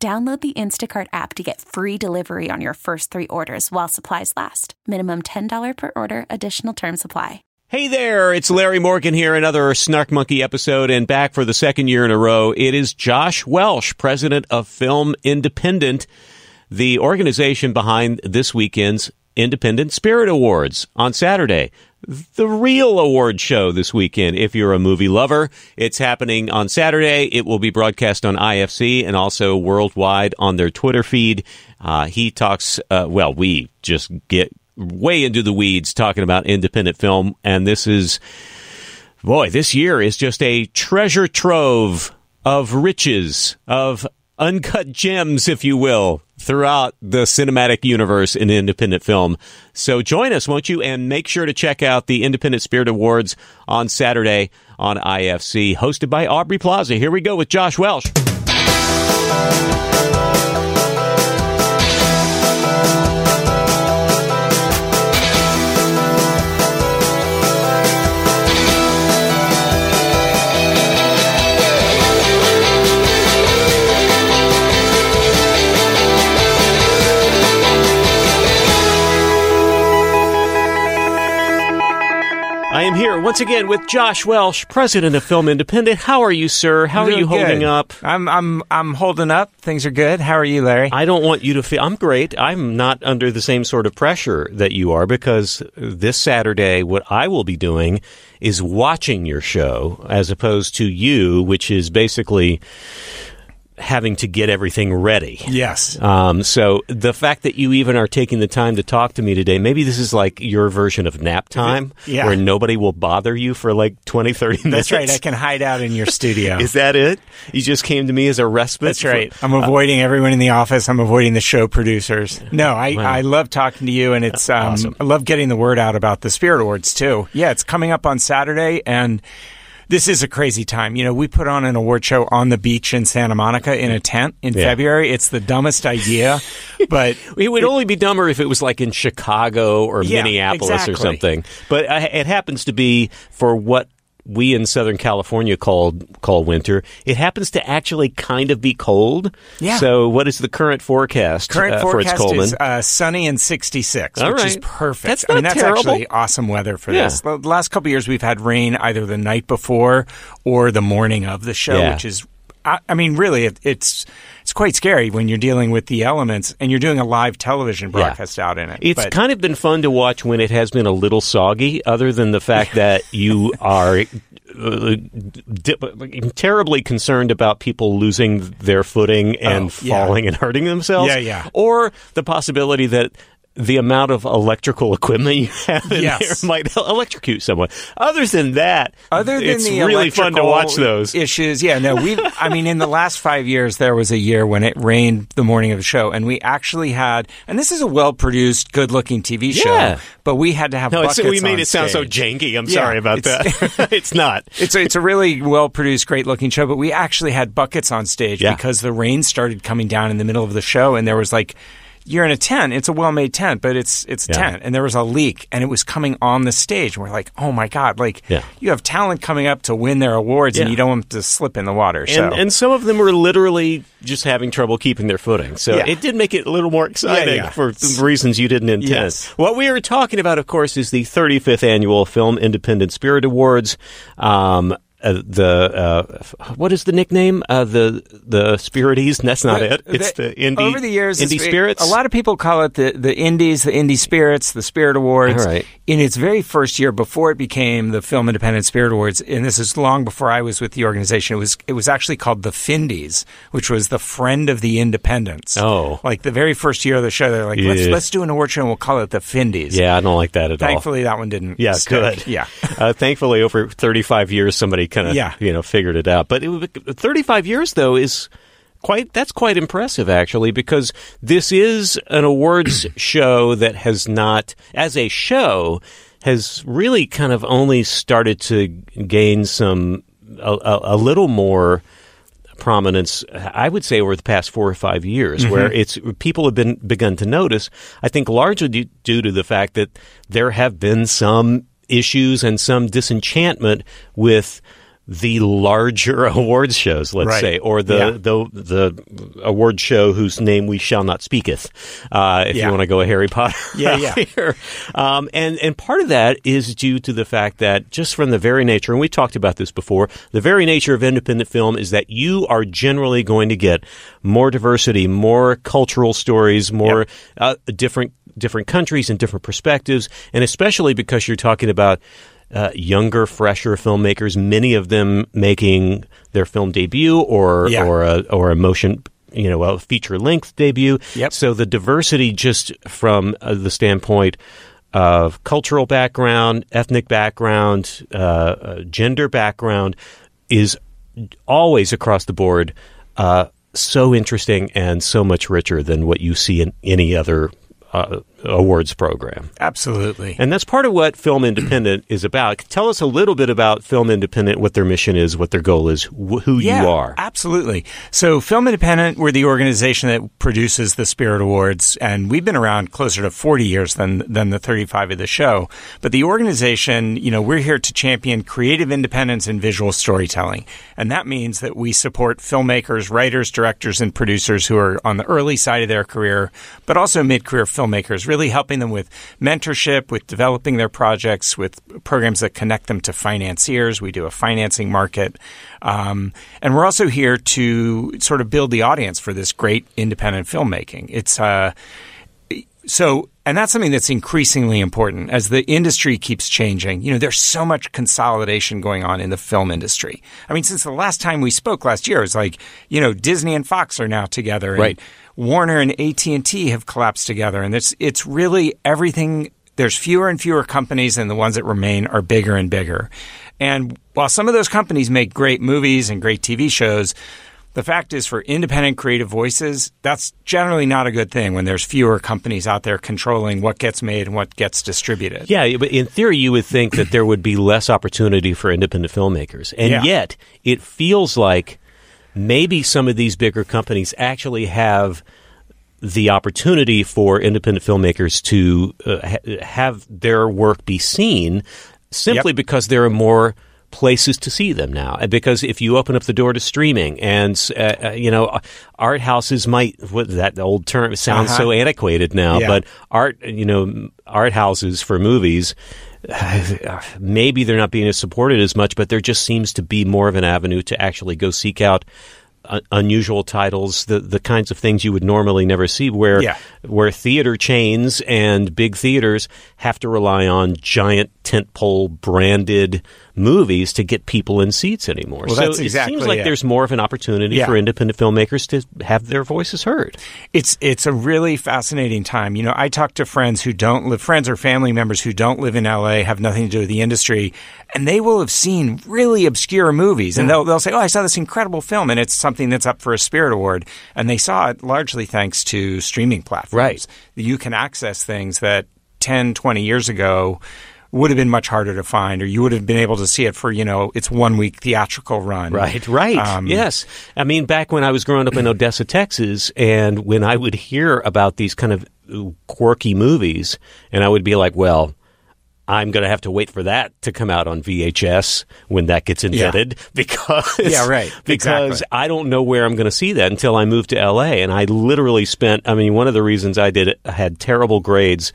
Download the Instacart app to get free delivery on your first three orders while supplies last. Minimum $10 per order, additional term supply. Hey there, it's Larry Morgan here, another Snark Monkey episode, and back for the second year in a row. It is Josh Welsh, president of Film Independent, the organization behind this weekend's Independent Spirit Awards on Saturday the real award show this weekend. If you're a movie lover, it's happening on Saturday. It will be broadcast on IFC and also worldwide on their Twitter feed. Uh, he talks, uh, well, we just get way into the weeds talking about independent film. And this is, boy, this year is just a treasure trove of riches, of uncut gems, if you will, throughout the cinematic universe in independent film. So join us, won't you? And make sure to check out the Independent Spirit Awards on Saturday on IFC, hosted by Aubrey Plaza. Here we go with Josh Welsh. Once again with Josh Welsh, president of Film Independent. How are you, sir? How are you holding good. up? I'm I'm I'm holding up. Things are good. How are you, Larry? I don't want you to feel. I'm great. I'm not under the same sort of pressure that you are because this Saturday, what I will be doing is watching your show as opposed to you, which is basically having to get everything ready. yes. Um, so the fact that you even are taking the time to talk to me today, maybe this is like your version of nap time, Yeah. where nobody will bother you for like 20, 30 minutes. That's right. I can hide out in your studio. Is that it? You just came to me as a respite? That's right. for- I'm avoiding everyone in the office. I'm avoiding the show producers. No, I, Wow. I love talking to you, and it's um, Awesome. I love getting the word out about the Spirit Awards too. Yeah, it's coming up on Saturday, and this is a crazy time. You know, we put on an award show on the beach in Santa Monica in a tent in Yeah. February. It's the dumbest idea, but It would only be dumber if it was like in Chicago or Yeah, Minneapolis or something. But uh, it happens to be for what we in Southern California called call winter. It happens to actually kind of be cold. Yeah. So what is the current forecast? Current uh, for its forecast Coleman? is uh, sunny and 66, All which is perfect. That's not I mean, that's terrible. actually awesome weather for Yeah. this. The last couple of years, we've had rain either the night before or the morning of the show, Yeah. which is, I, I mean, really, it, it's it's quite scary when you're dealing with the elements and you're doing a live television broadcast out in it. It's But- kind of been fun to watch when it has been a little soggy, other than the fact that you are uh, di- terribly concerned about people losing their footing and Oh, yeah. falling and hurting themselves. Yeah, yeah. Or the possibility that the amount of electrical equipment you have in Yes. there might electrocute someone. Other than that, Other than it's the really fun to watch those. issues, yeah. No, we. I mean, in the last five years, there was a year when it rained the morning of the show, and we actually had. And this is a well-produced, good-looking TV show, Yeah. show, but we had to have. no, we made on it sound so janky. I'm Yeah, sorry about it's- that. it's not. It's a, it's a really well produced, great looking show, but we actually had buckets on stage Yeah. because the rain started coming down in the middle of the show, and there was like. You're in a tent. It's a well-made tent, but it's it's a Yeah. tent, and there was a leak, and it was coming on the stage. And we're like, "Oh my god!" Like, Yeah. you have talent coming up to win their awards, and you don't want them to slip in the water. so, And, and some of them were literally just having trouble keeping their footing. So Yeah. it did make it a little more exciting Yeah, yeah. for reasons you didn't intend. Yes. What we are talking about, of course, is the 35th annual Film Independent Spirit Awards. Um, uh, the uh, what is the nickname? Uh, the the Spirities. That's not it. It's the, indie over the years, indie spirits. A lot of people call it the the Indies, the Indie Spirits, the Spirit Awards. All right. In its very first year, before it became the Film Independent Spirit Awards, and this is long before I was with the organization, it was it was actually called the Findies, which was the Friend of the Independents. Oh. like the very first year of the show, they're like, let's let's do an award show and we'll call it the Findies. yeah, I don't like that at all. Thankfully, that one didn't. Yeah, stick. good. Yeah. uh, thankfully, over 35 years, somebody kind of Yeah. you know figured it out. But it, 35 years though is quite that's quite impressive actually because this is an awards show that has not as a show has really kind of only started to gain some a, a, a little more prominence, I would say, over the past four or five years, mm-hmm. where it's people have been begun to notice. I think largely due, due to the fact that there have been some issues and some disenchantment with the larger awards shows, let's right. say, or the, yeah. the the award show whose name we shall not speaketh. Uh, if yeah. you want to go a Harry Potter, yeah, yeah. Um, and and part of that is due to the fact that just from the very nature, and we talked about this before, the very nature of independent film is that you are generally going to get more diversity, more cultural stories, more yep. uh, different different countries and different perspectives, and especially because you're talking about uh, younger, fresher filmmakers, many of them making their film debut or yeah. or a or a motion you know a feature length debut. Yep. So the diversity just from uh, the standpoint of cultural background, ethnic background, uh, uh gender background is always across the board uh, so interesting and so much richer than what you see in any other uh, awards program. Absolutely. And that's part of what Film Independent is about. Tell us a little bit about Film Independent, what their mission is, what their goal is, wh- who yeah, you are. Absolutely. So, Film Independent, we're the organization that produces the Spirit Awards, and we've been around closer to 40 years than, than the 35 of the show. But the organization, you know, we're here to champion creative independence and visual storytelling. And that means that we support filmmakers, writers, directors, and producers who are on the early side of their career, but also mid career filmmakers, really helping them with mentorship, with developing their projects, with programs that connect them to financiers. We do a financing market. Um, and we're also here to sort of build the audience for this great independent filmmaking. It's uh, so and that's something that's increasingly important as the industry keeps changing. You know, there's so much consolidation going on in the film industry. I mean, since the last time we spoke last year, it's like, you know, Disney and Fox are now together. right. Warner and AT&T have collapsed together. And it's, it's really everything. There's fewer and fewer companies and the ones that remain are bigger and bigger. And while some of those companies make great movies and great TV shows, the fact is, for independent creative voices, that's generally not a good thing when there's fewer companies out there controlling what gets made and what gets distributed. Yeah, but in theory, you would think that there would be less opportunity for independent filmmakers. And yeah. yet, it feels like maybe some of these bigger companies actually have the opportunity for independent filmmakers to uh, ha- have their work be seen simply yep. because there are more places to see them now. Because if you open up the door to streaming, and uh, uh you know, art houses might what that old term sounds uh-huh. so antiquated now, yeah. but art, you know, art houses for movies. Maybe they're not being supported as much, but there just seems to be more of an avenue to actually go seek out uh, unusual titles, the the kinds of things you would normally never see, where yeah. where theater chains and big theaters have to rely on giant tentpole branded movies to get people in seats anymore. Well, so exactly it seems like it. there's more of an opportunity yeah. for independent filmmakers to have their voices heard. It's it's a really fascinating time. You know, I talk to friends who don't live, friends or family members who don't live in LA, have nothing to do with the industry, and they will have seen really obscure movies, and mm. they'll they'll say, "Oh, I saw this incredible film, and it's something that's up for a Spirit Award," and they saw it largely thanks to streaming platforms. Right, you can access things that 10, 20 years ago would have been much harder to find, or you would have been able to see it for you know its one week theatrical run. Right, right. Um, yes, I mean back when I was growing up in Odessa, Texas, and when I would hear about these kind of quirky movies, and I would be like, well. I'm going to have to wait for that to come out on VHS when that gets invented yeah. because yeah right because exactly. I don't know where I'm going to see that until I move to LA and I literally spent I mean one of the reasons I did it had terrible grades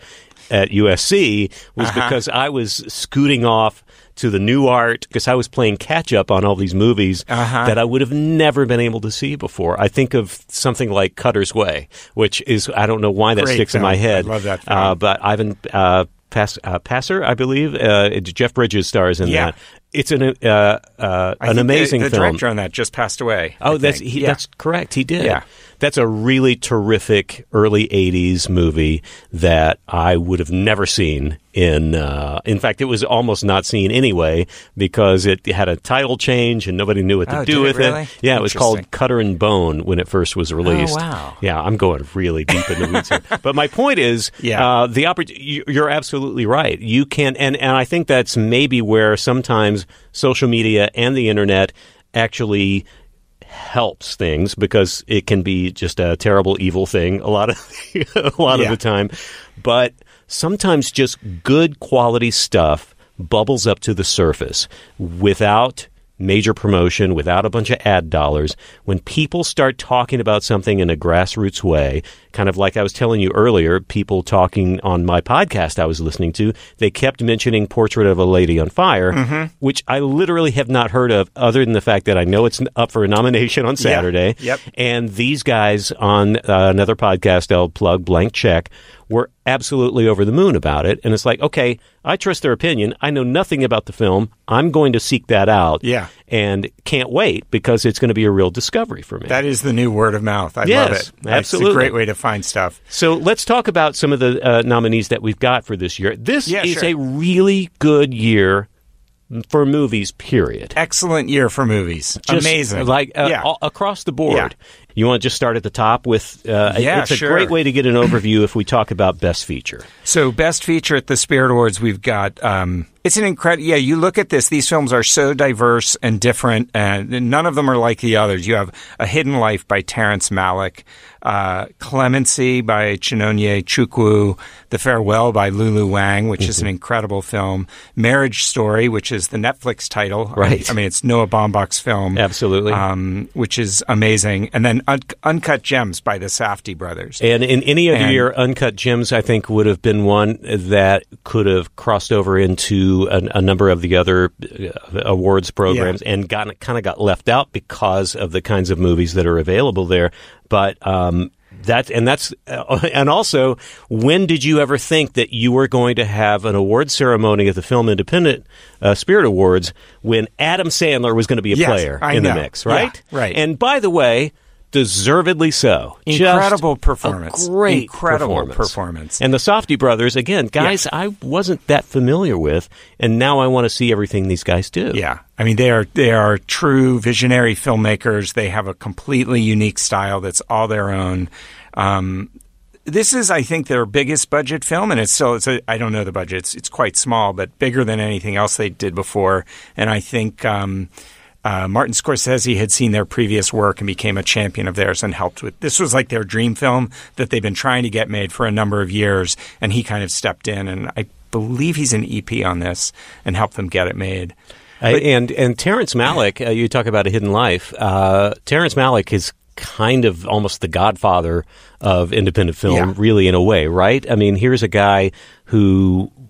at USC was uh-huh. because I was scooting off to the Nuart because I was playing catch up on all these movies uh-huh. that I would have never been able to see before. I think of something like Cutter's Way, which is I don't know why that Great sticks film. in my head. I love that uh, but Ivan uh, Pass, uh, Passer, I believe, uh, Jeff Bridges stars in yeah. that. It's an uh, uh, an amazing the, the film. director on that just passed away. Oh, I that's he, yeah. that's correct. He did. Yeah. That's a really terrific early '80s movie that I would have never seen in. Uh, in fact, it was almost not seen anyway because it had a title change and nobody knew what to Oh, do did it with really? it. Yeah, it was called Cutter and Bone when it first was released. Oh, wow. Yeah, I'm going really deep in the weeds here. But my point is, Yeah. uh, the oppor- you- you're absolutely right. You can, and and I think that's maybe where sometimes social media and the internet actually helps things because it can be just a terrible evil thing a lot of a lot Yeah. of the time but sometimes just good quality stuff bubbles up to the surface without major promotion without a bunch of ad dollars when people start talking about something in a grassroots way kind of like I was telling you earlier people talking on my podcast I was listening to they kept mentioning portrait of a lady on fire which I literally have not heard of other than the fact that I know it's up for a nomination on Saturday. Yep. and these guys on uh, another podcast I'll plug blank check were absolutely over the moon about it and it's like okay I trust their opinion I know nothing about the film I'm going to seek that out Yeah. and can't wait because it's going to be a real discovery for me That is the new word of mouth. I Yes, love it. It's absolutely. a great way to find stuff. so let's talk about some of the uh, nominees that we've got for this year this Yeah, is sure. a really good year for movies period Excellent year for movies. Just Amazing. like uh, yeah. all- across the board. Yeah. You want to just start at the top with? Uh, Yeah, it's a sure. great way to get an overview if we talk about best feature. So, best feature at the Spirit Awards, we've got. Um, it's an incredible. Yeah, you look at this; these films are so diverse and different, and none of them are like the others. You have A Hidden Life by Terrence Malick, uh, Clemency by Chinonye Chukwu, The Farewell by Lulu Wang, which is an Mm-hmm. incredible film, Marriage Story, which is the Netflix title. Right. I mean, it's Noah Baumbach's film. Absolutely. Um, which is amazing, and then Un- Uncut Gems by the Safdie brothers. And in any other And- year, Uncut Gems, I think, would have been one that could have crossed over into a, a number of the other uh, awards programs and got kind of got left out because of the kinds of movies that are available there. But um, that and that's uh, and also, when did you ever think that you were going to have an award ceremony at the Film Independent uh, Spirit Awards when Adam Sandler was going to be a Yes, player I in know. the mix, Yeah, right? right. And by the way. Deservedly so. Just Incredible a performance. great Incredible performance. performance. And the Safdie brothers, again, guys I wasn't that familiar with, and now I want to see everything these guys do. Yeah, I mean they are they are true visionary filmmakers. They have a completely unique style that's all their own. Um, this is, I think, their biggest budget film, and it's still it's a, I don't know the budget. It's, it's quite small, but bigger than anything else they did before. And I think. Um, uh, Martin Scorsese had seen their previous work and became a champion of theirs and helped with. This was like their dream film that they've been trying to get made for a number of years, and he kind of stepped in. And I believe he's an EP on this and helped them get it made. I- and and Terrence Malick, uh, you talk about a hidden life. Uh, Terrence Malick is kind of almost the godfather of independent film, Yeah. really in a way, right? I mean, here's a guy who, uh,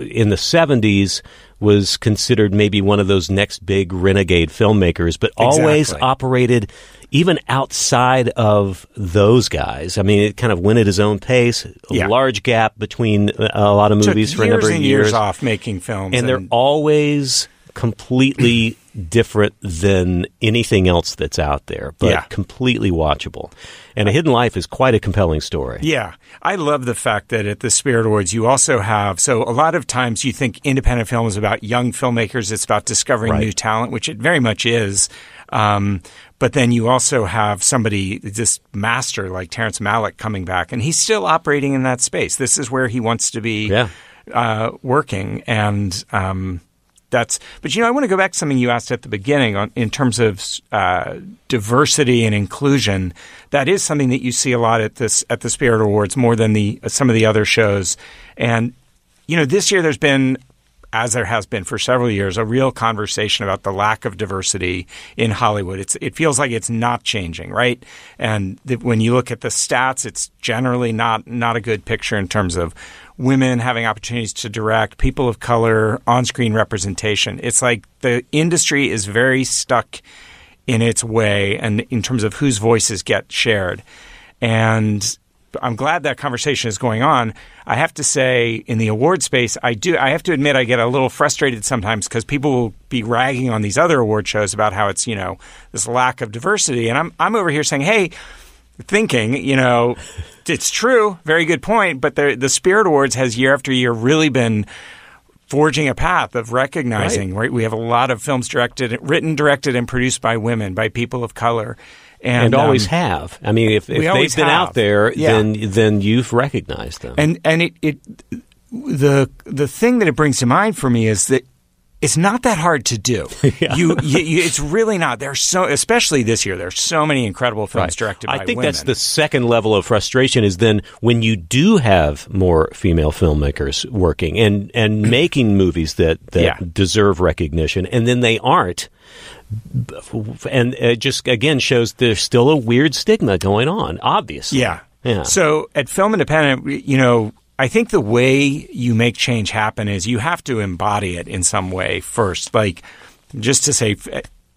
in the '70s, was considered maybe one of those next big renegade filmmakers, but always Exactly. operated even outside of those guys. I mean, it kind of went at his own pace. A Yeah. large gap between uh, a lot of movies Took for a number of and years off making films, and they're always completely different than anything else that's out there, but Yeah. completely watchable. And A Hidden Life is quite a compelling story. Yeah. I love the fact that at the Spirit Awards, you also have. So, a lot of times you think independent film is about young filmmakers, it's about discovering Right. new talent, which it very much is. Um, but then you also have somebody, this master like Terrence Malick coming back, and he's still operating in that space. This is where he wants to be Yeah. uh, working. And um, that's, but you know, I want to go back to something you asked at the beginning on, in terms of uh, diversity and inclusion. That is something that you see a lot at this at the Spirit Awards more than the some of the other shows. And you know, this year there's been. As there has been for several years, a real conversation about the lack of diversity in Hollywood. It's, it feels like it's not changing, right? And when you look at the stats, it's generally not not a good picture in terms of women having opportunities to direct, people of color, on-screen representation. It's like the industry is very stuck in its way and in terms of whose voices get shared. And I'm glad that conversation is going on. I have to say, in the award space, I do. I have to admit, I get a little frustrated sometimes because people will be ragging on these other award shows about how it's you know this lack of diversity, and I'm I'm over here saying, hey. thinking, you know, it's true, very good point, but the the Spirit Awards has year after year really been forging a path of recognizing, right? right? We have a lot of films directed, written, directed, and produced by women, by people of color. And, and always um, have. I mean, if, if they've been have. out there, yeah. then then you've recognized them. And and it, it the the thing that it brings to mind for me is that it's not that hard to do. yeah. you, you, you, it's really not. There's so, especially this year, there's so many incredible films right. directed I think women. that's the second level of frustration is then when you do have more female filmmakers working and, and making movies that, that yeah. deserve recognition, and then they aren't. And it just, again, shows there's still a weird stigma going on, obviously. Yeah. Yeah. So at Film Independent, you know, I think the way you make change happen is you have to embody it in some way first. Like, just to say,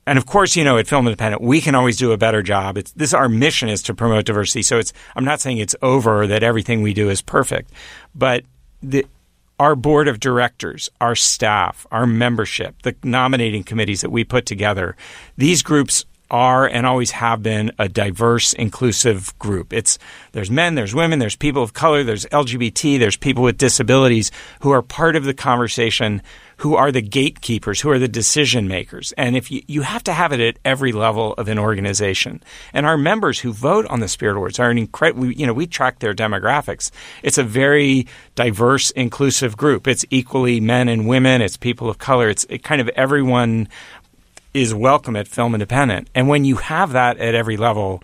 and of course, you know, at Film Independent, we can always do a better job. It's this our mission is to promote diversity. So it's I'm not saying it's over that everything we do is perfect, but the our board of directors, our staff, our membership, the nominating committees that we put together, these groups are and always have been a diverse, inclusive group. It's there's men, there's women, there's people of color, there's LGBT, there's people with disabilities who are part of the conversation, who are the gatekeepers, who are the decision makers. And if you, you have to have it at every level of an organization. And our members who vote on the Spirit Awards are an incredible, you know, we track their demographics. It's a very diverse, inclusive group. It's equally men and women. It's people of color. It's it kind of everyone is welcome at Film Independent. And when you have that at every level,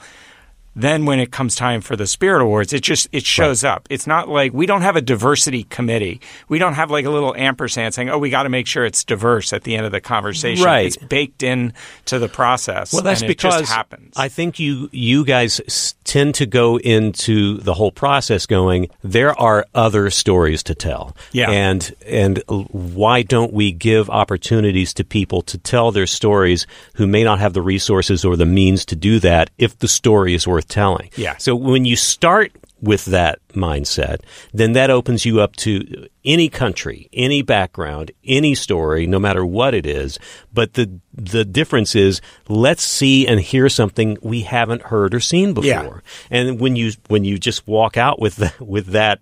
then when it comes time for the Spirit Awards, it just it shows right. up. It's not like we don't have a diversity committee. We don't have like a little ampersand saying, "Oh, we got to make sure it's diverse" at the end of the conversation. Right. It's baked in to the process. Well, that's because happens. I think you you guys tend to go into the whole process going, "There are other stories to tell." Yeah. And and why don't we give opportunities to people to tell their stories who may not have the resources or the means to do that if the story is worth worth telling. Yeah. So when you start with that mindset, then that opens you up to any country, any background, any story, no matter what it is. But the the difference is let's see and hear something we haven't heard or seen before. Yeah. And when you when you just walk out with the, with that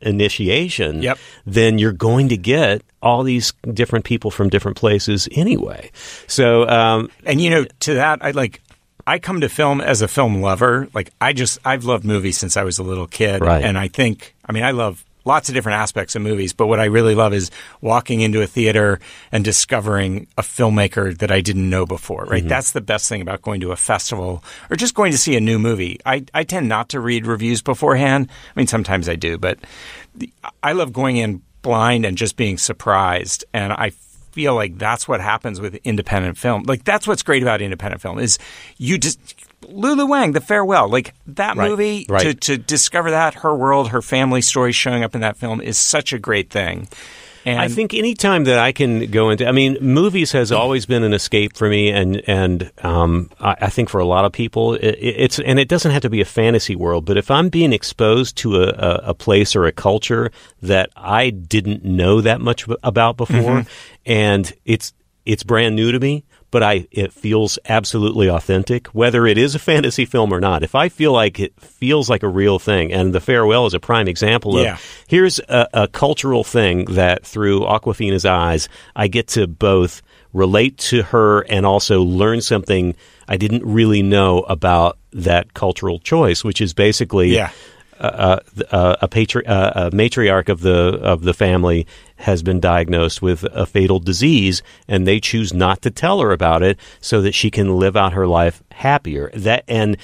initiation, yep. then you're going to get all these different people from different places anyway. So, um, and you know, to that, I like I come to film as a film lover. Like I just I've loved movies since I was a little kid, right. and I think I mean I love lots of different aspects of movies, but what I really love is walking into a theater and discovering a filmmaker that I didn't know before, right? Mm-hmm. That's the best thing about going to a festival or just going to see a new movie. I, I tend not to read reviews beforehand. I mean, sometimes I do, but the, I love going in blind and just being surprised. And I feel like that's what happens with independent film. Like that's what's great about independent film is you just Lulu Wang, The Farewell, like that right, movie right. to to discover that her world, her family story showing up in that film is such a great thing. And I think any time that I can go into, I mean, movies has always been an escape for me, and and um, I, I, think for a lot of people, it, it's and it doesn't have to be a fantasy world, but if I'm being exposed to a, a, a place or a culture that I didn't know that much about before, mm-hmm. and it's it's brand new to me, but I it feels absolutely authentic, whether it is a fantasy film or not. If I feel like it feels like a real thing, and The Farewell is a prime example of yeah. here's a, a cultural thing that through Awkwafina's eyes, I get to both relate to her and also learn something I didn't really know about that cultural choice, which is basically yeah. Uh, uh, a, patri- uh, a matriarch of the of the family has been diagnosed with a fatal disease, and they choose not to tell her about it so that she can live out her life happier. That and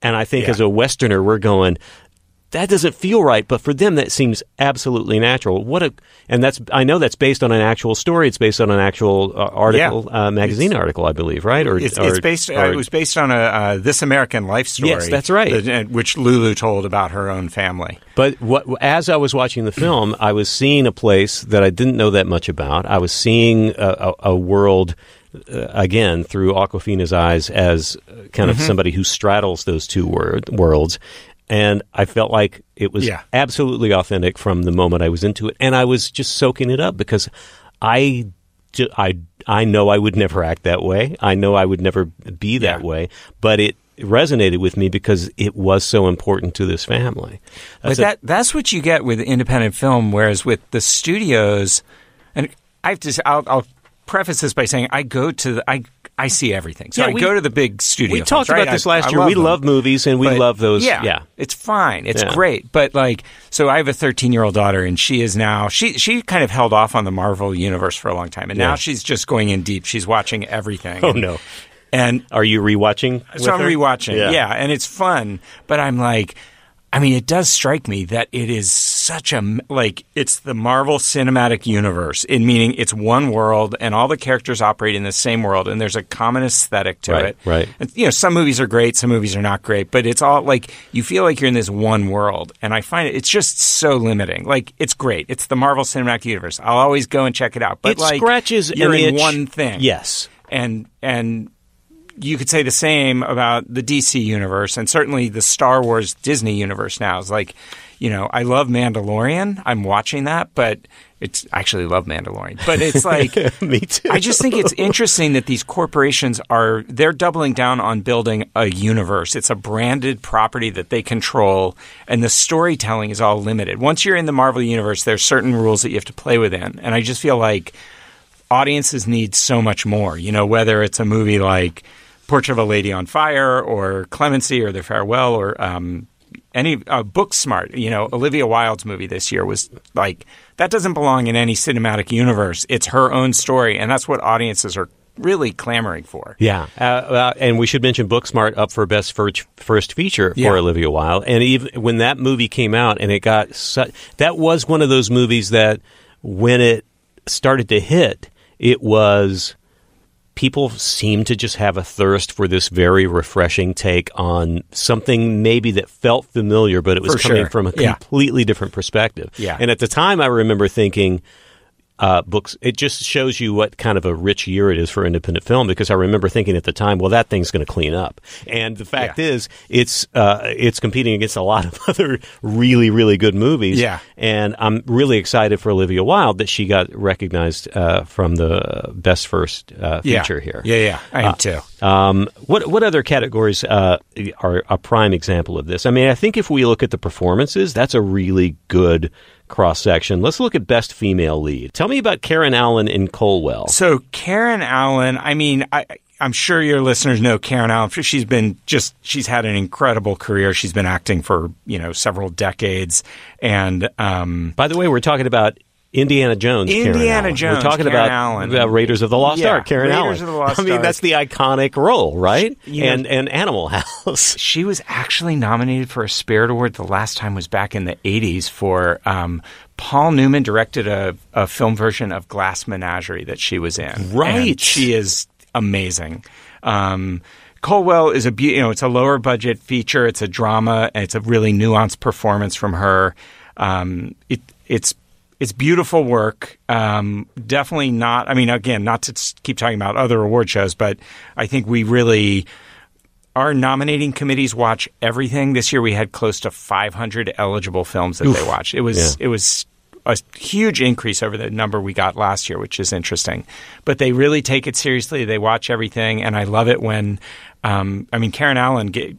and I think yeah. as a Westerner, we're going that doesn't feel right, but for them that seems absolutely natural. What a and that's I know that's based on an actual story. It's based on an actual uh, article, yeah. uh, magazine it's, article, I believe, right? Or it's, or, it's based. Or, uh, it was based on a uh, This American Life story. Yes, that's right. That, uh, which Lulu told about her own family. But what, as I was watching the film, I was seeing a place that I didn't know that much about. I was seeing a, a, a world. Uh, again, through Awkwafina's eyes, as kind of mm-hmm. somebody who straddles those two word, worlds, and I felt like it was yeah. absolutely authentic from the moment I was into it, and I was just soaking it up because I, I, I know I would never act that way. I know I would never be that yeah. way, but it resonated with me because it was so important to this family. But That's a- that that's what you get with independent film, whereas with the studios, and I have to, I'll, I'll preface this by saying I go to the, I I see everything. So Yeah, I we- go to the big studio. we films, talked right? about this I- last I year. we them. love movies and we But, love those. Yeah, yeah. it's fine. It's Yeah. great. But like, so I have a 13 year old daughter, and she is now she she kind of held off on the Marvel universe for a long time, and Yeah. now she's just going in deep. She's watching everything. Oh and, no. And Are you rewatching? so I'm her? rewatching. Yeah. and it's fun. But I'm like, I mean, it does strike me that it is such a like it's the Marvel Cinematic Universe. In meaning, it's one world, and all the characters operate in the same world, and there's a common aesthetic to Right, it. right. And, you know, some movies are great, some movies are not great, but it's all like you feel like you're in this one world, and I find it it's just so limiting. Like it's great. It's the Marvel Cinematic Universe. I'll always go and check it out. But it like scratches you're in itch. one thing Yes. and and you could say the same about the DC universe and certainly the Star Wars Disney universe now. Is like, you know, I love Mandalorian. I'm watching that, but it's I actually love Mandalorian. But it's like Me too. I just think it's interesting that these corporations are they're doubling down on building a universe. It's a branded property that they control and the storytelling is all limited. Once you're in the Marvel universe, there's certain rules that you have to play within. And I just feel like audiences need so much more. You know, whether it's a movie like Portrait of a Lady on Fire or Clemency or The Farewell or um, any uh, Booksmart. You know, Olivia Wilde's movie this year was like that doesn't belong in any cinematic universe. It's her own story, and that's what audiences are really clamoring for. Yeah, uh, uh, and we should mention Booksmart up for best first, first feature for Yeah. Olivia Wilde. And even when that movie came out, and it got su- that was one of those movies that when it started to hit, it was people seemed to just have a thirst for this very refreshing take on something maybe that felt familiar, but it was For coming sure. from a Yeah. completely different perspective. Yeah. And at the time, I remember thinking, uh, books. It just shows you what kind of a rich year it is for independent film because I remember thinking at the time, well, that thing's going to clean up. And the fact Yeah. is, it's uh, it's competing against a lot of other really really good movies. Yeah. And I'm really excited for Olivia Wilde that she got recognized uh, from the best first uh, Yeah. feature here. Yeah, yeah, I am too. Um, what what other categories uh, are a prime example of this? I mean, I think if we look at the performances, that's a really good cross section. Let's look at best female lead. Tell me about Karen Allen in Colewell. So Karen Allen, I mean, I, I'm sure your listeners know Karen Allen. She's been just she's had an incredible career. She's been acting for you know several decades, and um, By the way, we're talking about Indiana Jones. Indiana. Jones, We're talking Karen about, Allen. Raiders of the Lost Yeah, Ark. Karen Raiders Allen. of the Lost I mean, Ark. that's the iconic role, right? You know- and and Animal House. she was actually nominated for a Spirit Award. The last time was back in the '80s for um, Paul Newman directed a, a film version of Glass Menagerie that she was in. Right. And she is amazing. Um, Colewell is a beau- you know it's a lower budget feature. It's a drama. And it's a really nuanced performance from her. Um, it it's it's beautiful work. Um, definitely not. I mean, again, not to keep talking about other award shows, but I think we really our nominating committees watch everything. This year we had close to 500 eligible films that they watched. It was it was a huge increase over the number we got last year, which is interesting. But they really take it seriously. They watch everything, and I love it when um, I mean Karen Allen get,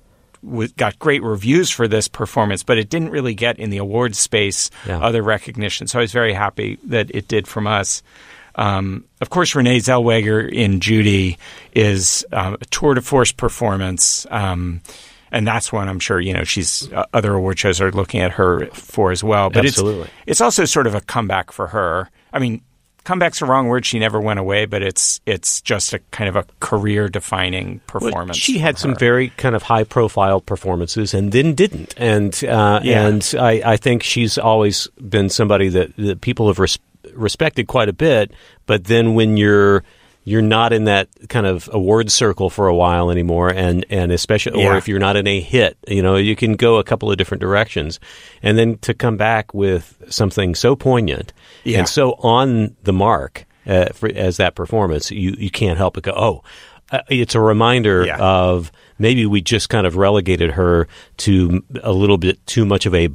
got great reviews for this performance, but it didn't really get in the awards space Yeah. other recognition. So I was very happy that it did from us. Um, of course, Renee Zellweger in Judy is um, a tour de force performance, um, and that's one I'm sure you know she's uh, other award shows are looking at her for as well. But Absolutely. it's it's also sort of a comeback for her. I mean, comeback's the wrong word. She never went away, but it's it's just a kind of a career defining Well, performance. she from had some very kind of high profile performances and then didn't. And uh, Yeah. and I, I think she's always been somebody that, that people have res- respected quite a bit. But then when you're you're not in that kind of award circle for a while anymore, and and especially or if you're not in a hit, you know, you can go a couple of different directions, and then to come back with something so poignant Yeah. and so on the mark uh, for, as that performance, you you can't help but go, oh. Uh, it's a reminder Yeah. of maybe we just kind of relegated her to a little bit too much of a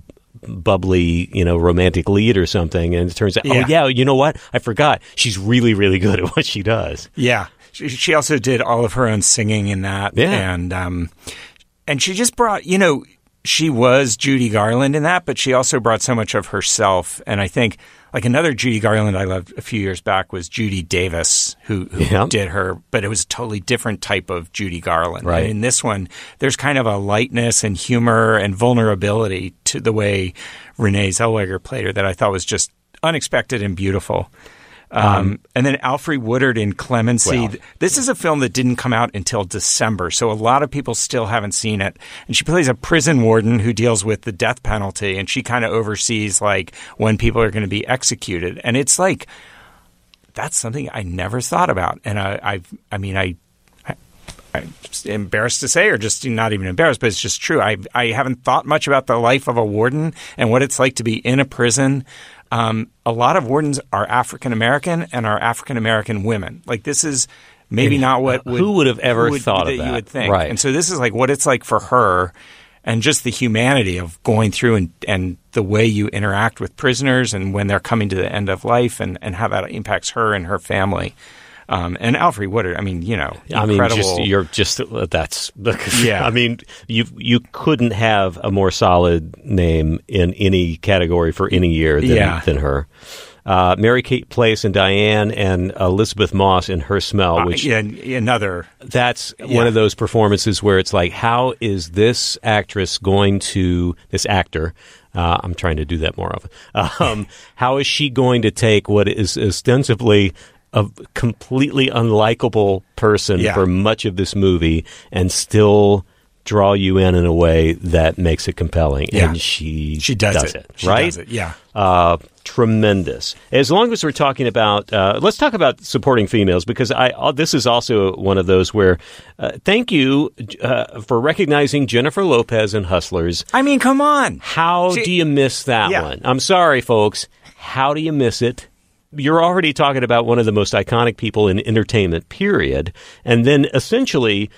bubbly, you know, romantic lead or something. And it turns out, Yeah. oh yeah, you know what? I forgot. She's really, really good at what she does. Yeah. She, she also did all of her own singing in that. Yeah. And um, and she just brought, you know, she was Judy Garland in that, but she also brought so much of herself. And I think like another Judy Garland I loved a few years back was Judy Davis, who, who Yeah. did her, but it was a totally different type of Judy Garland. Right. And in this one, there's kind of a lightness and humor and vulnerability to the way Renee Zellweger played her that I thought was just unexpected and beautiful. Um, and then Alfre Woodard in Clemency. Well- this is a film that didn't come out until December, so a lot of people still haven't seen it. And she plays a prison warden who deals with the death penalty, and she kind of oversees like when people are going to be executed. And it's like that's something I never thought about. And I, I've, I mean, I. I I'm embarrassed to say, or just not even embarrassed, but it's just true. I I haven't thought much about the life of a warden and what it's like to be in a prison. Um, a lot of wardens are African American and are African American women. Like this is maybe not what would, who would have ever would- thought of that that? you would think. Right. And so this is like what it's like for her, and just the humanity of going through and and the way you interact with prisoners and when they're coming to the end of life and and how that impacts her and her family. Um, and Alfre Woodard, I mean, you know, I mean, just you're just that's Yeah. I mean, you you couldn't have a more solid name in any category for any year than, Yeah. than her. Uh, Mary Kay Place and Diane and Elisabeth Moss in Her Smell, Uh, which yeah, another. that's Yeah. one of those performances where it's like, how is this actress going to this actor? Uh, I'm trying to do that more often. Um, how is she going to take what is ostensibly a completely unlikable person Yeah. for much of this movie and still draw you in in a way that makes it compelling? Yeah. And she She does, it. She right? does it. Yeah. uh, tremendous. As long as we're talking about, uh, let's talk about supporting females because I uh, this is also one of those where, uh, thank you uh, for recognizing Jennifer Lopez in Hustlers. I mean, come on. How She- do you miss that Yeah. one? I'm sorry, folks. How do you miss it? You're already talking about one of the most iconic people in entertainment, period. And then essentially,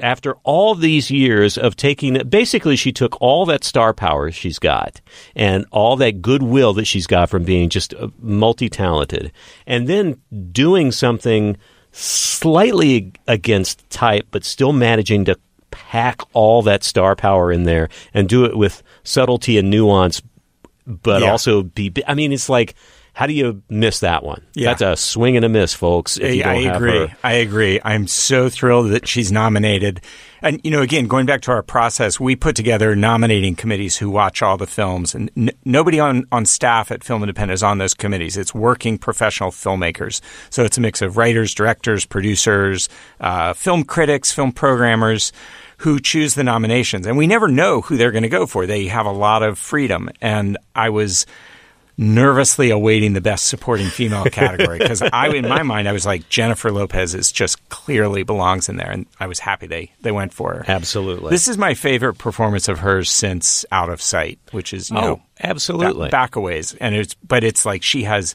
after all these years of taking basically she took all that star power she's got and all that goodwill that she's got from being just uh, multi-talented and then doing something slightly against type but still managing to pack all that star power in there and do it with subtlety and nuance but Yeah. also be i mean it's like how do you miss that one Yeah. that's a swing and a miss folks if you I don't have agree. I agree. I'm so thrilled that she's nominated. And you know, again, going back to our process, we put together nominating committees who watch all the films, and n- nobody on on staff at Film Independent is on those committees. It's working professional filmmakers. So it's a mix of writers, directors, producers, uh, film critics, film programmers. Who choose the nominations, and we never know who they're going to go for. They have a lot of freedom, and I was nervously awaiting the best supporting female category because I, in my mind, I was like Jennifer Lopez is just clearly belongs in there, and I was happy they they went for her. absolutely This is my favorite performance of hers since Out of Sight, which is you Oh, know absolutely. ba- back a ways, and it's but it's like she has,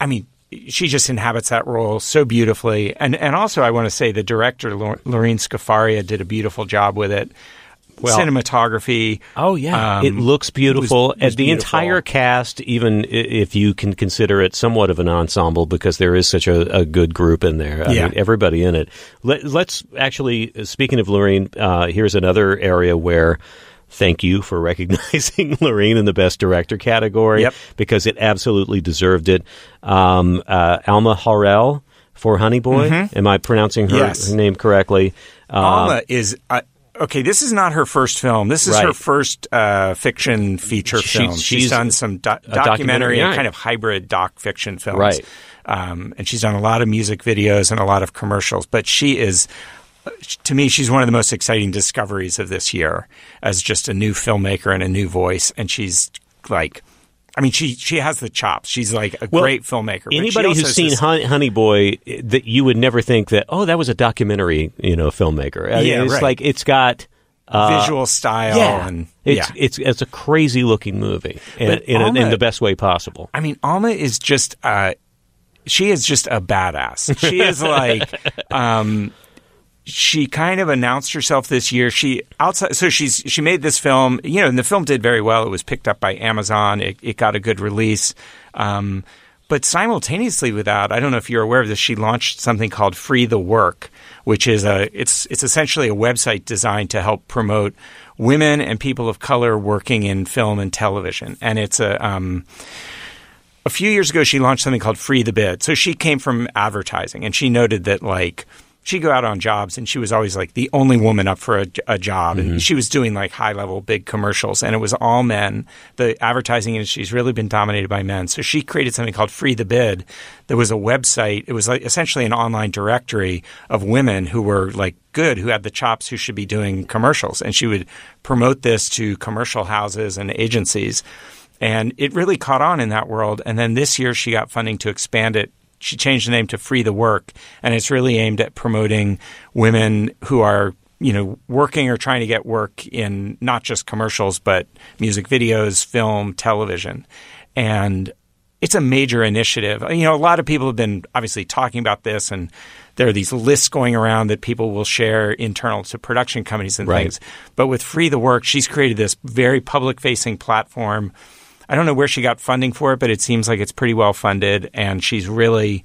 I mean. She just inhabits that role so beautifully, and and also I want to say the director Lor- Lorene Scafaria did a beautiful job with it. Well- Cinematography. Oh yeah, um, it looks beautiful. was- and was the beautiful. entire cast, even if you can consider it somewhat of an ensemble, because there is such a, a good group in there. I Yeah. mean, everybody in it. Let, let's actually, speaking of Lorraine, uh, here's another area where. Thank you for recognizing Lorraine in the Best Director category Yep. because it absolutely deserved it. Um, uh, Alma Har'el for Honey Boy. Am I pronouncing her, Mm-hmm. Yes. her name correctly? Um, Alma is uh, okay. This is not her first film. This is Right. her first uh, fiction feature She- film. she's She's done some do- documentary, documentary and kind of hybrid doc fiction films. Right. Um, and she's done a lot of music videos and a lot of commercials. But she is, to me, she's one of the most exciting discoveries of this year as just a new filmmaker and a new voice. And she's like. I mean, she she has the chops. She's like a Well, great filmmaker. Anybody who's seen this- Hon- Honey Boy, that you would never think that oh that was a documentary, you know, filmmaker. I mean, Yeah, it's right. like it's got uh, visual style yeah, and it's yeah. it's it's a crazy looking movie, and, in, a- in the best way possible. I mean, Alma is just uh, she is just a badass. She is like um, she kind of announced herself this year. She outside so she's she made this film, you know, and the film did very well. It was picked up by Amazon. It, it got a good release. Um, but simultaneously with that, I don't know if you're aware of this, she launched something called Free the Work, which is a it's it's essentially a website designed to help promote women and people of color working in film and television. And it's a um, a few years ago she launched something called Free the Bid. So she came from advertising and she noted that like she'd go out on jobs and she was always like the only woman up for a, a job. And mm-hmm. she was doing like high level big commercials and it was all men. The advertising industry's really been dominated by men. So she created something called free the bid there was a website. It was like essentially an online directory of women who were like good who had the chops who should be doing commercials. And she would promote this to commercial houses and agencies. And it really caught on in that world. And then this year she got funding to expand it she changed the name to Free the Work, and it's really aimed at promoting women who are you know working or trying to get work in not just commercials but music videos, film, television, and it's a major initiative. You know, a lot of people have been obviously talking about this, and there are these lists going around that people will share internal to production companies and Right. things. But with Free the Work, she's created this very public facing platform. I don't know where she got funding for it, but it seems like it's pretty well funded, and she's really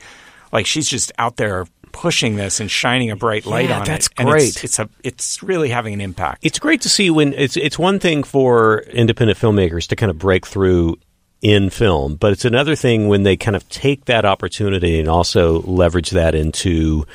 like she's just out there pushing this and shining a bright light Yeah, on that's it. It's- great. It's, a it's really having an impact. It's great to see when it's it's one thing for independent filmmakers to kind of break through in film, but it's another thing when they kind of take that opportunity and also leverage that into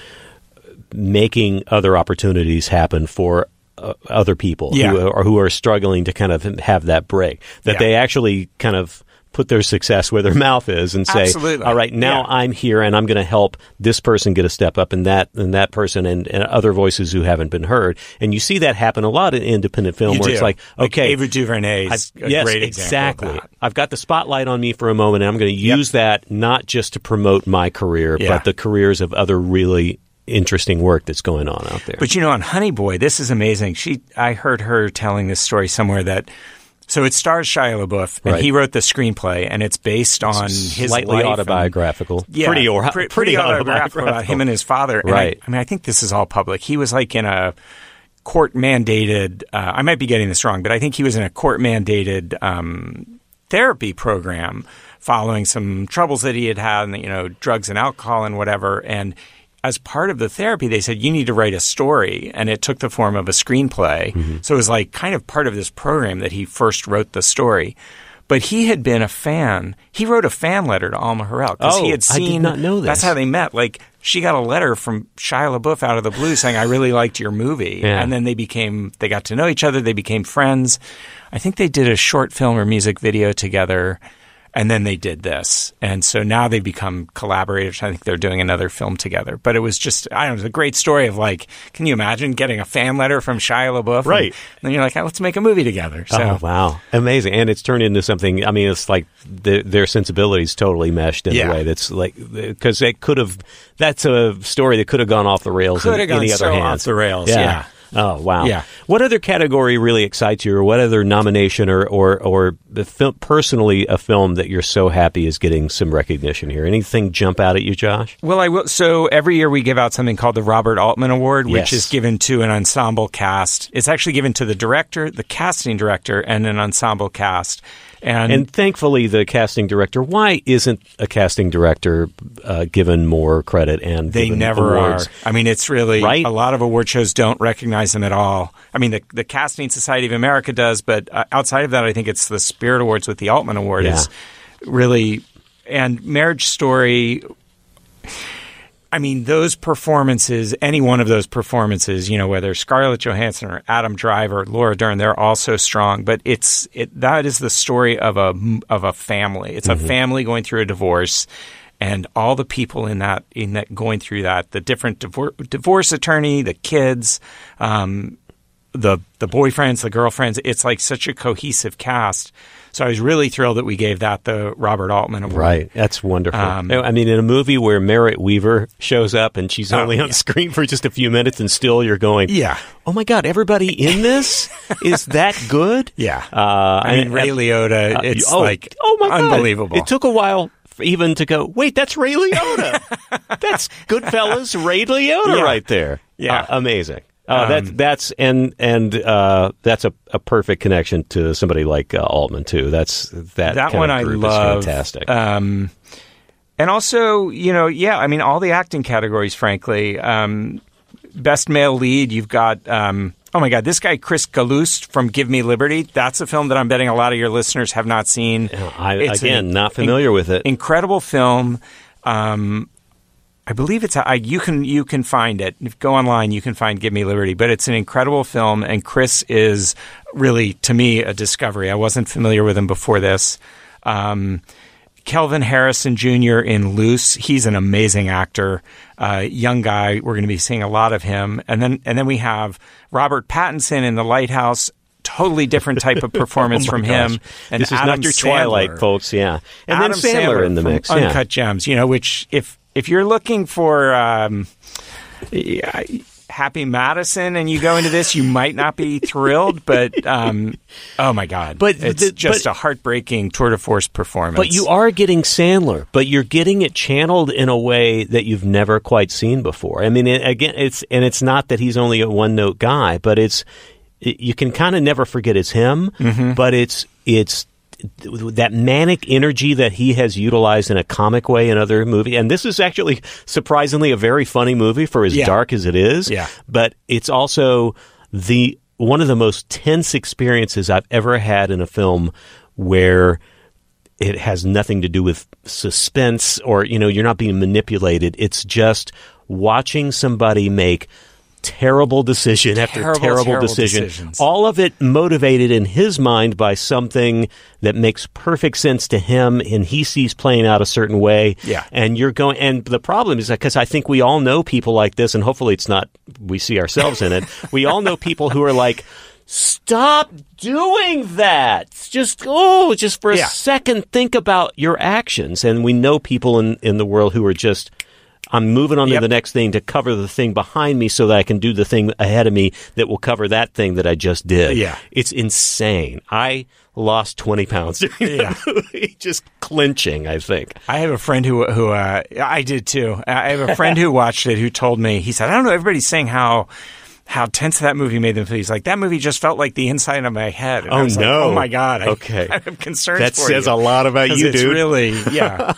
making other opportunities happen for uh, other people Yeah. who are who are struggling to kind of have that break. That Yeah. they actually kind of put their success where their mouth is and say, Absolutely. "All right, now Yeah. I'm here and I'm going to help this person get a step up and that and that person and, and other voices who haven't been heard." And you see that happen a lot in independent film You where it's like, "Okay, Ava DuVernay is I've- a yes, great example exactly. I've got the spotlight on me for a moment, and I'm going to Yep. use that not just to promote my career, Yeah. but the careers of other really interesting work that's going on out there. But you know, on Honey Boy, this is amazing. She, I heard her telling this story somewhere that. So it stars Shia LaBeouf, and Right. he wrote the screenplay, and it's based on his slightly life and- autobiographical, yeah, pretty, or, pre- pretty, pretty autobiographical about him and his father. And I- Right. I, mean, I think this is all public. He was like in a court mandated. Uh, I might be getting this wrong, but I think he was in a court mandated um, therapy program following some troubles that he had had, and you know, drugs and alcohol and whatever. And as part of the therapy, they said you need to write a story, and it took the form of a screenplay. Mm-hmm. So it was like kind of part of this program that he first wrote the story. But he had been a fan. He wrote a fan letter to Alma Har'el because Oh, he had seen. I did not know That's how they met. Like she got a letter from Shia LaBeouf out of the blue saying, "I really liked your movie," Yeah. and then they became. They got to know each other. They became friends. I think they did a short film or music video together, and then they did this. And so now they've become collaborators. I think they're doing another film together. But it was just, I don't know, it was a great story of like, can you imagine getting a fan letter from Shia LaBeouf? Right. And then you're like, "Oh, let's make a movie together. So Oh wow, amazing! And it's turned into something. I mean, it's like the, their sensibilities totally meshed in Yeah. a way that's like because it could have. That's a story that could have gone off the rails. Could in have gone any other so hands. off the rails, yeah. Oh wow. Yeah. What other category really excites you, or what other nomination, or or or the film, personally a film that you're so happy is getting some recognition here? Anything jump out at you, Josh? Well, I will. So every year we give out something called the Robert Altman Award, which Yes. is given to an ensemble cast. It's actually given to the director, the casting director, and an ensemble cast. And, And thankfully, the casting director. Why isn't a casting director uh, given more credit? And they given never awards? are. I mean, it's really Right? a lot of award shows don't recognize them at all. I mean, the the Casting Society of America does, but uh, outside of that, I think it's the Spirit Awards with the Altman Award Yeah. is really and Marriage Story. I mean, those performances, any one of those performances, you know, whether Scarlett Johansson or Adam Driver, or Laura Dern, they're all so strong. But it's it, that is the story of a of a family. It's a family going through a divorce, and all the people in that in that going through that, the different divor- divorce attorney, the kids, um, the the boyfriends, the girlfriends. It's like such a cohesive cast. So I was really thrilled that we gave that the Robert Altman Award. Right, that's wonderful. Um, I mean, in a movie where Merritt Wever shows up and she's Oh, only on yeah. screen for just a few minutes, and still you're going, Yeah. oh my god, everybody in this is that good? Yeah. uh, I mean, Ray Liotta, uh, it's oh, like oh my God. unbelievable. It took a while even to go. Wait, that's Ray Liotta. that's Goodfellas, Ray Liotta, Yeah. right there. Yeah. Uh, amazing. Uh, Um, that's that's and and uh, that's a, a perfect connection to somebody like uh, Altman too. That's that that one I love. is fantastic. Um, and also, you know, yeah, I mean, all the acting categories, frankly. Um, best male lead, you've got. Um, Oh my God! This guy Chris Galust from Give Me Liberty. That's a film that I'm betting a lot of your listeners have not seen. I, again, not familiar with it. Incredible film. Um, I believe it's I, you can you can find it. If you go online, you can find Give Me Liberty. But it's an incredible film, and Chris is really to me a discovery. I wasn't familiar with him before this. Um, Kelvin Harrison Jr. in Luce. He's an amazing actor, uh, young guy. We're going to be seeing a lot of him, and then and then we have Robert Pattinson in The Lighthouse. Totally different type of performance oh from gosh. him. And this is Adam not your Sandler. Twilight, folks. Yeah, and Adam then Sandler, in the mix. Uncut. Gems. You know, which if if you're looking for um, Happy Madison and you go into this, you might not be thrilled, but um, oh my god! But it's the- just but- a heartbreaking tour de force performance. But you are getting Sandler, but you're getting it channeled in a way that you've never quite seen before. I mean, it, again, it's and it's not that he's only a one note guy, but it's it, you can kind of never forget it's him. Mm-hmm. But it's it's that manic energy that he has utilized in a comic way in other movies. And this is actually surprisingly a very funny movie for as Yeah. dark as it is. Yeah. But it's also the one of the most tense experiences I've ever had in a film where it has nothing to do with suspense or you know you're not being manipulated it's just watching somebody make terrible decision after Terrible, terrible, terrible decision decisions. all of it motivated in his mind by something that makes perfect sense to him and he sees playing out a certain way Yeah. and you're going and the problem is that because i think we all know people like this and hopefully it's not we see ourselves in it we all know people who are like stop doing that just oh just for a Yeah. second think about your actions and we know people in in the world who are just I'm moving on Yep. to the next thing to cover the thing behind me so that I can do the thing ahead of me that will cover that thing that I just did. Yeah. It's insane. I lost 20 pounds Yeah. just clinching, I think. I have a friend who who uh, I did too. I have a friend who watched it who told me he said I don't know. Everybody's saying how. How tense that movie made them feel. He's like, that movie just felt like the inside of my head. And I Oh, was like, no. oh my God. I, Okay. I have concerns That for says you. a lot about you, it's dude. really, yeah.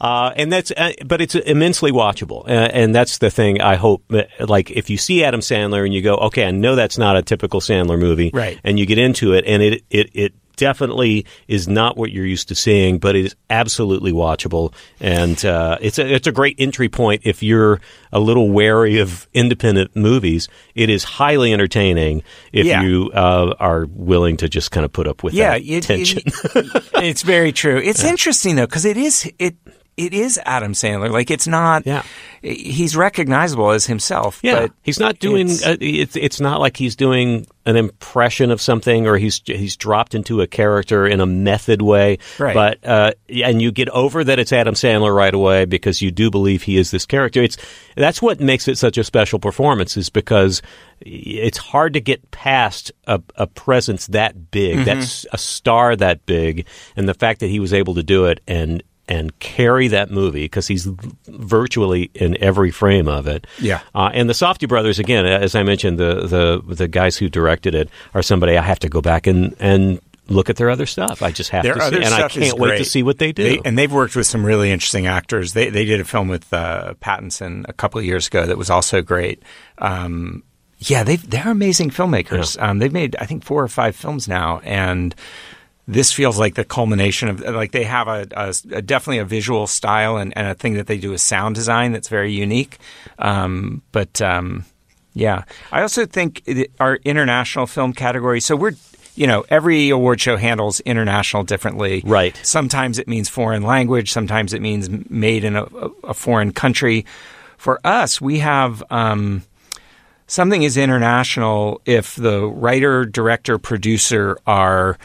Uh, and that's, uh, but it's immensely watchable. Uh, and that's the thing I hope, that, like, if you see Adam Sandler and you go, okay, I know that's not a typical Sandler movie. Right. And you get into it and it, it, it definitely is not what you're used to seeing, but it is absolutely watchable. And, uh, it's a, it's a great entry point if you're a little wary of independent movies. It is highly entertaining if Yeah. you, uh, are willing to just kind of put up with yeah, that it- tension. it- it's very true. It's interesting though because it is it it is Adam Sandler. Like it's not. Yeah. he's recognizable as himself. Yeah, but he's not doing. it's- Uh, it's it's not like he's doing an impression of something, or he's he's dropped into a character in a method way. Right. But uh, and you get over that it's Adam Sandler right away because you do believe he is this character. It's that's what makes it such a special performance is because it's hard to get past a, a presence that big, Mm-hmm. that's a star that big, and the fact that he was able to do it and. And carry that movie because he's virtually in every frame of it. Yeah. Uh, and the Safdie brothers, again, as I mentioned, the, the the guys who directed it are somebody I have to go back and, and look at their other stuff. I just have Their to see, and I can't wait to see what they do. They, and they've worked with some really interesting actors. They they did a film with uh, Pattinson a couple of years ago that was also great. Um, yeah, they they're amazing filmmakers. Um, they've made I think four or five films now, and this feels like the culmination of like they have a, a, a definitely a visual style and, and a thing that they do is sound design that's very unique. Um, but um, yeah, I also think our international film category. So we're you know every award show handles international differently. Right. Sometimes it means foreign language. Sometimes it means made in a, a foreign country. For us, we have. Um, something is international if the writer, director, producer are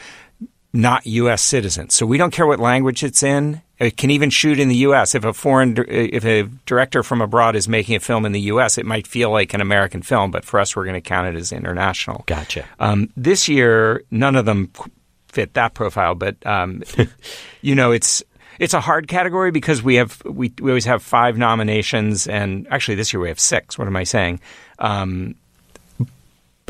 not U.S. citizens. So we don't care what language it's in. It can even shoot in the U.S. If a foreign, if a director from abroad is making a film in the U.S., it might feel like an American film, but for us, we're going to count it as international. Gotcha. Um, this year, none of them fit that profile, but um, you know, it's it's a hard category because we have we we always have five nominations, and actually this year we have six. What am I saying? Um,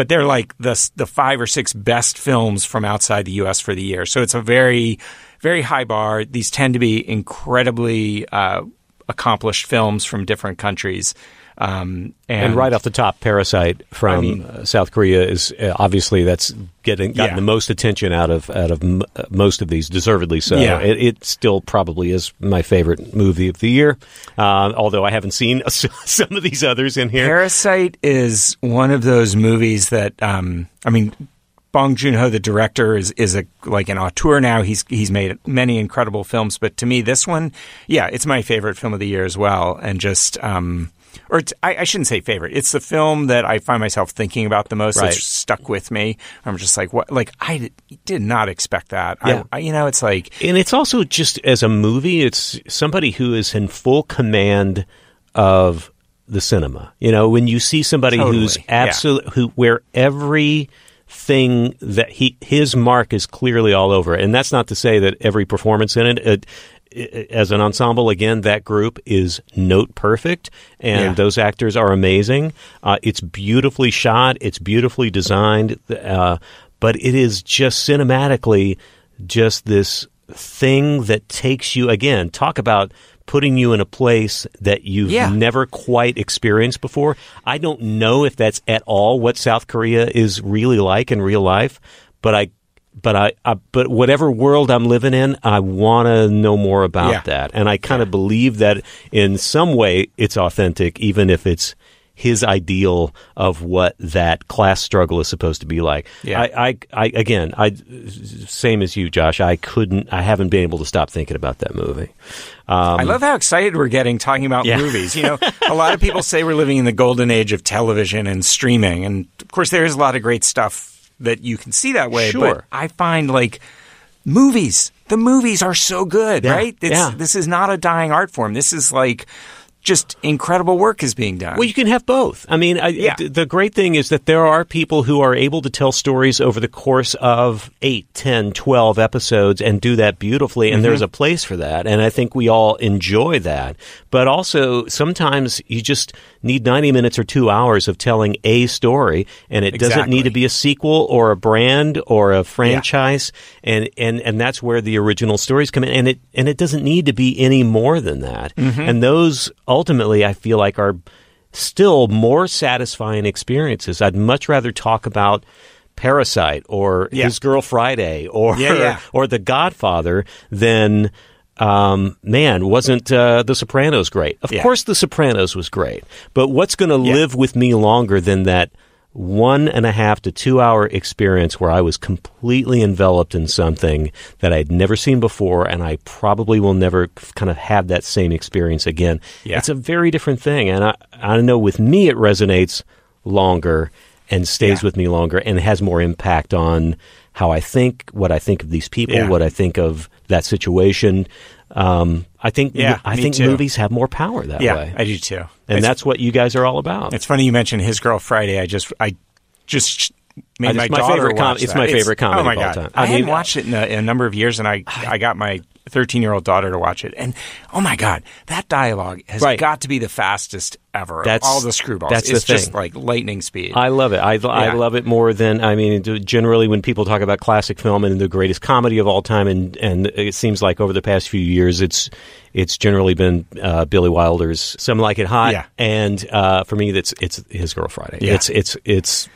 but they're like the the five or six best films from outside the U.S. for the year. So it's a very very high bar. These tend to be incredibly uh, accomplished films from different countries. Um, and, And right off the top, Parasite from I mean- uh, South Korea is uh, obviously that's getting gotten Yeah. the most attention out of out of m- uh, most of these, deservedly so. Yeah. It, it still probably is my favorite movie of the year, uh, although I haven't seen some of these others in here. Parasite is one of those movies that um, I mean, Bong Joon Ho, the director, is is a like an auteur now. He's he's made many incredible films, but to me, this one, yeah, it's my favorite film of the year as well. And just, um, or it's, I, I shouldn't say favorite. It's the film that I find myself thinking about the most. Right. That's stuck with me. I'm just like, what? Like I did, not expect that. Yeah. I, I, you know, it's like And it's also just as a movie, it's somebody who is in full command of the cinema. You know, when you see somebody who's Totally, yeah. absolute, who where every thing that he his mark is clearly all over, and that's not to say that every performance in it. it as an ensemble, again, that group is note perfect, and Yeah. those actors are amazing. Uh, it's beautifully shot, it's beautifully designed, uh, but it is just cinematically just this thing that takes you again. Talk about putting you in a place that you've Yeah. never quite experienced before. I don't know if that's at all what South Korea is really like in real life, but I. But I, I, but whatever world I'm living in, I want to know more about Yeah. that, and I kind of believe that in some way it's authentic, even if it's his ideal of what that class struggle is supposed to be like. Yeah. I, I, I again, I same as you, Josh. I couldn't, I haven't been able to stop thinking about that movie. Um, I love how excited we're getting talking about Yeah. movies. You know, a lot of people say we're living in the golden age of television and streaming, and of course, there is a lot of great stuff that you can see that way. Sure. But I find like movies, the movies are so good, Yeah, right? It's, yeah. This is not a dying art form. This is like just incredible work is being done. Well, you can have both. I mean, I, Yeah. th- the great thing is that there are people who are able to tell stories over the course of 8, 10, 12 episodes and do that beautifully, and Mm-hmm. there's a place for that. And I think we all enjoy that. But also, sometimes you just need 90 minutes or two hours of telling a story, and it doesn't need to be a sequel or a brand or a franchise. And, and, and that's where the original stories come in. And it, and it doesn't need to be any more than that. Mm-hmm. And those ultimately, I feel like, are still more satisfying experiences. I'd much rather talk about Parasite or Yeah. His Girl Friday or Yeah, yeah. or The Godfather than um, man, wasn't uh, The Sopranos great? Of course, The Sopranos was great, but what's going to live with me longer than that? One and a half to two hour experience where I was completely enveloped in something that I'd never seen before, and I probably will never kind of have that same experience again. Yeah. It's a very different thing, and I, I know with me it resonates longer and stays Yeah. with me longer and has more impact on how I think, what I think of these people, Yeah. what I think of that situation. Um, I think Yeah, I think too. movies have more power that yeah, way, I do too. and It's- that's what you guys are all about. It's funny you mentioned His Girl Friday. I just I just I my just- my daughter favorite com- watch it's my favorite comedy Oh my of all god! time. I, I hadn't watched it in a, in a number of years, and I I got my 13 year old daughter to watch it, and oh my god, that dialogue has Right. got to be the fastest ever. That's- all the screwballs. that's the it's just thing. like lightning speed. I love it. I, I love it more than I mean. Generally, when people talk about classic film and the greatest comedy of all time, and and it seems like over the past few years, it's it's generally been uh, Billy Wilder's "Some Like It Hot," Yeah. and uh, for me, that's it's His Girl Friday. Yeah. It's it's it's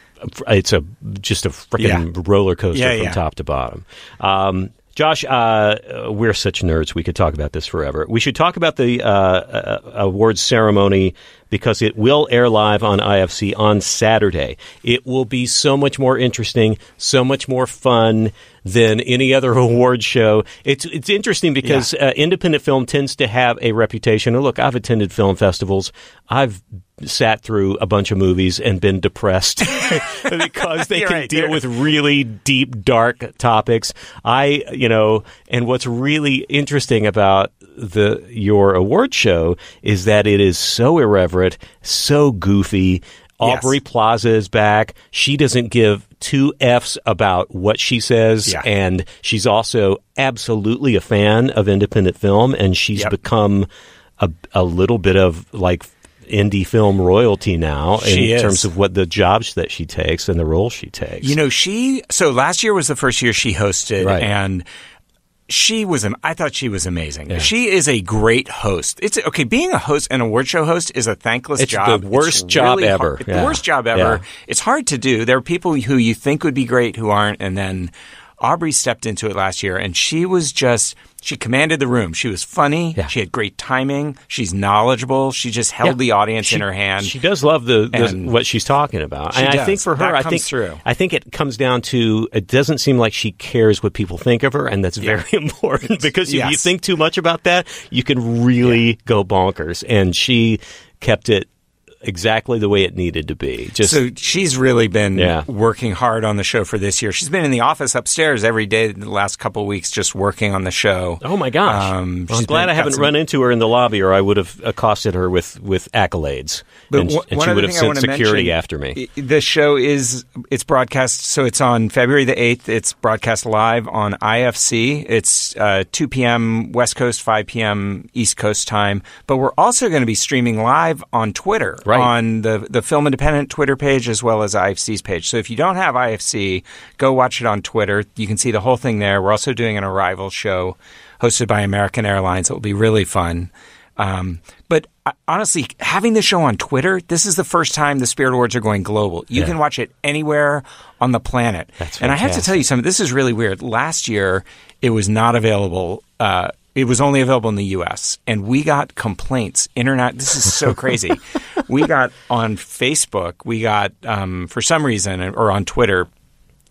it's a just a freaking Yeah. roller coaster Yeah, from yeah. top to bottom. Um, Josh, uh, we're such nerds. We could talk about this forever. We should talk about the uh, uh, awards ceremony because it will air live on IFC on Saturday. It will be so much more interesting, so much more fun than any other award show. It's it's interesting because uh, independent film tends to have a reputation. And look, I've attended film festivals. I've sat through a bunch of movies and been depressed because they can right, deal with really deep, dark topics. I, you know, and what's really interesting about the your award show is that it is so irreverent, so goofy. Yes. Aubrey Plaza is back. She doesn't give two F's about what she says, Yeah. and she's also absolutely a fan of independent film, and she's Yep. become a, a little bit of like indie film royalty now She in is. terms of what the jobs that she takes and the roles she takes. You know, she so last year was the first year she hosted, Right. and she was. am- I thought she was amazing. She is a great host. It's okay. Being a host, an award show host, is a thankless It's job. the worst job really ever. Yeah. The worst job ever. Yeah. It's hard to do. There are people who you think would be great who aren't, and then Aubrey stepped into it last year, and she was just. She commanded the room. She was funny. Yeah. She had great timing. She's knowledgeable. She just held Yeah. the audience She- in her hand. She does love the, the what she's talking about, and I think for her, I think through. I think it comes down to it doesn't seem like she cares what people think of her, and that's very important because if you think too much about that, you can really go bonkers. And she kept it exactly the way it needed to be. Just So she's really been Yeah. working hard on the show for this year. She's been in the office upstairs every day the last couple of weeks, just working on the show. Oh my gosh! Um, Well, I'm glad been- I haven't some- run into her in the lobby, or I would have accosted her with with accolades, But and, one- and she would have sent security after me. The show is it's broadcast, so it's on February the eighth. It's broadcast live on IFC. It's uh, two p.m. West Coast, five p.m. East Coast time. But we're also going to be streaming live on Twitter, Right. On the the Film Independent Twitter page as well as IFC's page. So if you don't have IFC, go watch it on Twitter. You can see the whole thing there. We're also doing an arrival show hosted by American Airlines. It will be really fun. Um, but uh, honestly, having the show on Twitter, this is the first time the Spirit Awards are going global. You Yeah. can watch it anywhere on the planet. That's and I have to tell you something. This is really weird. Last year, it was not available. Uh, it was only available in the U.S. and we got complaints. Internet. This is so crazy. we got on Facebook. We got um, for some reason, or on Twitter,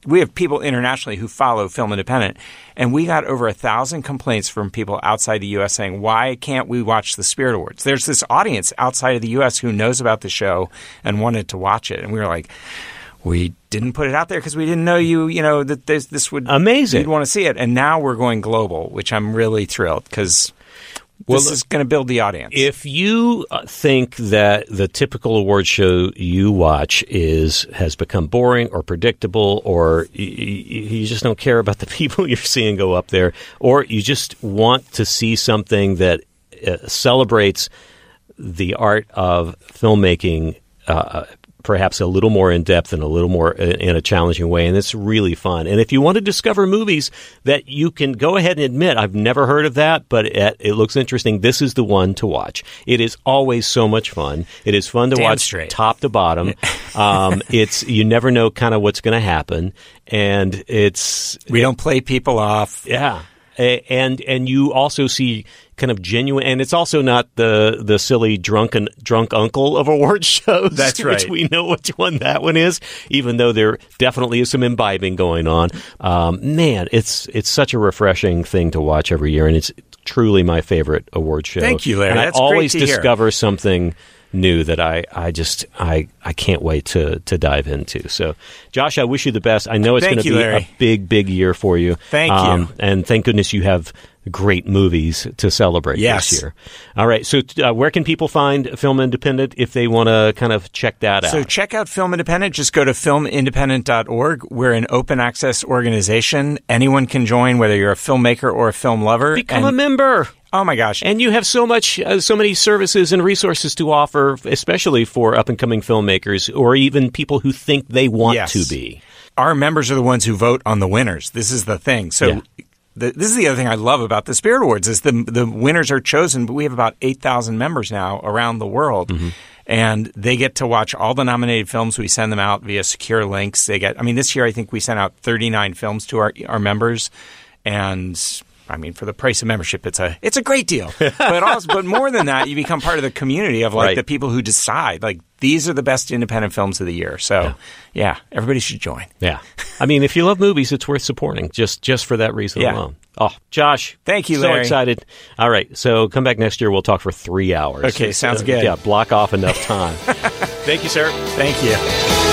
we have people internationally who follow Film Independent, and we got over a thousand complaints from people outside the U.S. saying, "Why can't we watch the Spirit Awards?" There's this audience outside of the U.S. who knows about the show and wanted to watch it, and we were like, "We didn't put it out there because we didn't know you, you know, that this this would Amazing. You'd want to see it, and now we're going global, which I'm really thrilled because this is going to build the audience. If you uh, think that the typical award show you watch is has become boring or predictable, or y- y- you just don't care about the people you're seeing go up there, or you just want to see something that uh, celebrates the art of filmmaking. Uh, Perhaps a little more in depth and a little more in a challenging way, and it's really fun. And if you want to discover movies that you can go ahead and admit, I've never heard of that, but it, it looks interesting. This is the one to watch. It is always so much fun. It is fun to Damn watch straight. top to bottom. um, it's you never know kind of what's going to happen, and it's we don't play people off. yeah. And and you also see kind of genuine, and it's also not the the silly drunken drunk uncle of award shows. That's Which right. we know which one that one is, even though there definitely is some imbibing going on. Um, man, it's it's such a refreshing thing to watch every year, and it's truly my favorite award show. Thank you, Larry. And That's I great always to hear. discover something new that I, I just I, I can't wait to to dive into. So, Josh, I wish you the best. I know it's going to be Larry. a big big year for you. Thank Um, you. and thank goodness you have great movies to celebrate Yes. this year. All right, so uh, where can people find Film Independent if they want to kind of check that out? So check out Film Independent. Just go to filmindependent.org. We're an open access organization. Anyone can join, whether you're a filmmaker or a film lover. Become And- a member. Oh my gosh. And you have so much, uh, so many services and resources to offer, especially for up and coming filmmakers or even people who think they want Yes. to be. our members are the ones who vote on the winners. This is the thing. So Yeah. The, this is the other thing I love about the Spirit Awards is the the winners are chosen. But we have about eight thousand members now around the world. Mm-hmm. And they get to watch all the nominated films. We send them out via secure links. They get. I mean, this year I think we sent out 39 films to our our members, and I mean, for the price of membership, it's a it's a great deal. but also, but more than that, you become part of the community of like Right. the people who decide like these are the best independent films of the year. So yeah, everybody should join. Yeah. I mean, if you love movies, it's worth supporting just just for that reason Yeah. alone. Oh, Josh. Thank you, So excited. All right. So come back next year. We'll talk for three hours. Okay, sounds Uh, good. Yeah, block off enough time. Thank you, sir. Thank you.